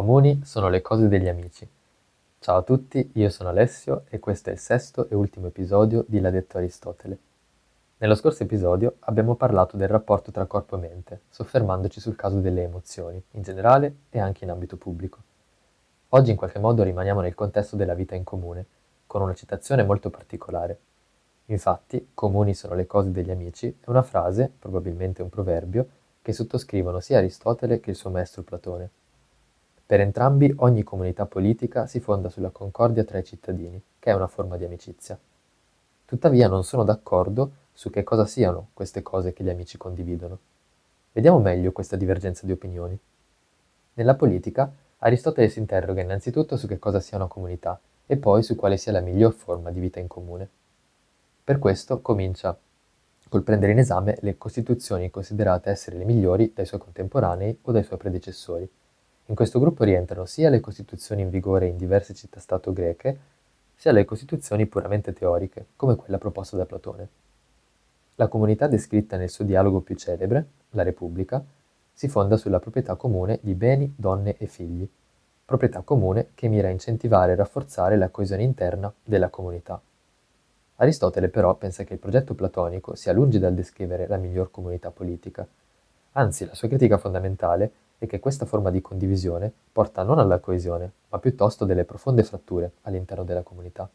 Comuni sono le cose degli amici. Ciao a tutti, io sono Alessio e questo è il sesto e ultimo episodio di L'ha detto Aristotele. Nello scorso episodio abbiamo parlato del rapporto tra corpo e mente, soffermandoci sul caso delle emozioni, in generale e anche in ambito pubblico. Oggi in qualche modo rimaniamo nel contesto della vita in comune, con una citazione molto particolare. Infatti, comuni sono le cose degli amici è una frase, probabilmente un proverbio, che sottoscrivono sia Aristotele che il suo maestro Platone. Per entrambi ogni comunità politica si fonda sulla concordia tra i cittadini, che è una forma di amicizia. Tuttavia non sono d'accordo su che cosa siano queste cose che gli amici condividono. Vediamo meglio questa divergenza di opinioni. Nella politica, Aristotele si interroga innanzitutto su che cosa sia una comunità e poi su quale sia la miglior forma di vita in comune. Per questo comincia col prendere in esame le costituzioni considerate essere le migliori dai suoi contemporanei o dai suoi predecessori. In questo gruppo rientrano sia le costituzioni in vigore in diverse città-stato greche, sia le costituzioni puramente teoriche, come quella proposta da Platone. La comunità descritta nel suo dialogo più celebre, la Repubblica, si fonda sulla proprietà comune di beni, donne e figli, proprietà comune che mira a incentivare e rafforzare la coesione interna della comunità. Aristotele però pensa che il progetto platonico sia lungi dal descrivere la miglior comunità politica. Anzi, la sua critica fondamentale è che questa forma di condivisione porta non alla coesione, ma piuttosto delle profonde fratture all'interno della comunità.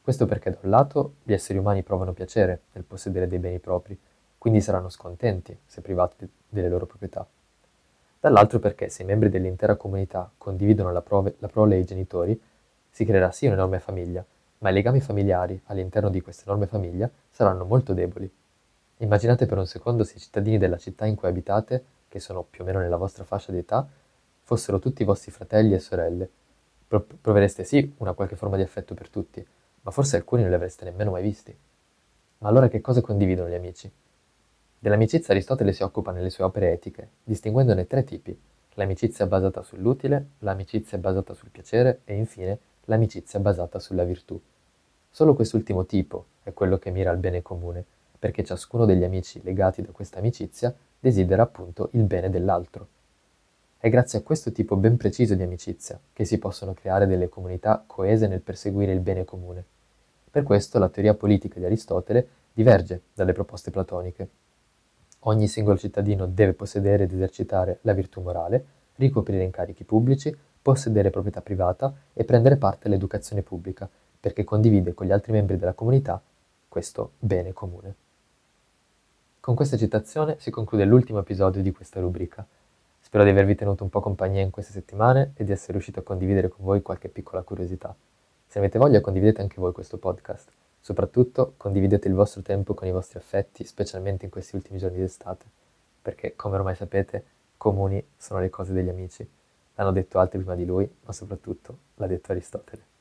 Questo perché da un lato gli esseri umani provano piacere nel possedere dei beni propri, quindi saranno scontenti se privati delle loro proprietà. Dall'altro perché se i membri dell'intera comunità condividono la, prove, la prole e i genitori, si creerà sì un'enorme famiglia, ma i legami familiari all'interno di questa enorme famiglia saranno molto deboli. Immaginate per un secondo se i cittadini della città in cui abitate, che sono più o meno nella vostra fascia di età, fossero tutti vostri fratelli e sorelle. Pro- provereste sì una qualche forma di affetto per tutti, ma forse alcuni non li avreste nemmeno mai visti. Ma allora che cosa condividono gli amici? Dell'amicizia Aristotele si occupa nelle sue opere etiche, distinguendone tre tipi: l'amicizia basata sull'utile, l'amicizia basata sul piacere e infine l'amicizia basata sulla virtù. Solo quest'ultimo tipo è quello che mira al bene comune, perché ciascuno degli amici legati da questa amicizia desidera appunto il bene dell'altro. È grazie a questo tipo ben preciso di amicizia che si possono creare delle comunità coese nel perseguire il bene comune. Per questo la teoria politica di Aristotele diverge dalle proposte platoniche. Ogni singolo cittadino deve possedere ed esercitare la virtù morale, ricoprire incarichi pubblici, possedere proprietà privata e prendere parte all'educazione pubblica, perché condivide con gli altri membri della comunità questo bene comune. Con questa citazione si conclude l'ultimo episodio di questa rubrica. Spero di avervi tenuto un po' compagnia in queste settimane e di essere riuscito a condividere con voi qualche piccola curiosità. Se avete voglia condividete anche voi questo podcast. Soprattutto condividete il vostro tempo con i vostri affetti, specialmente in questi ultimi giorni d'estate, perché come ormai sapete, comuni sono le cose degli amici. L'hanno detto altri prima di lui, ma soprattutto l'ha detto Aristotele.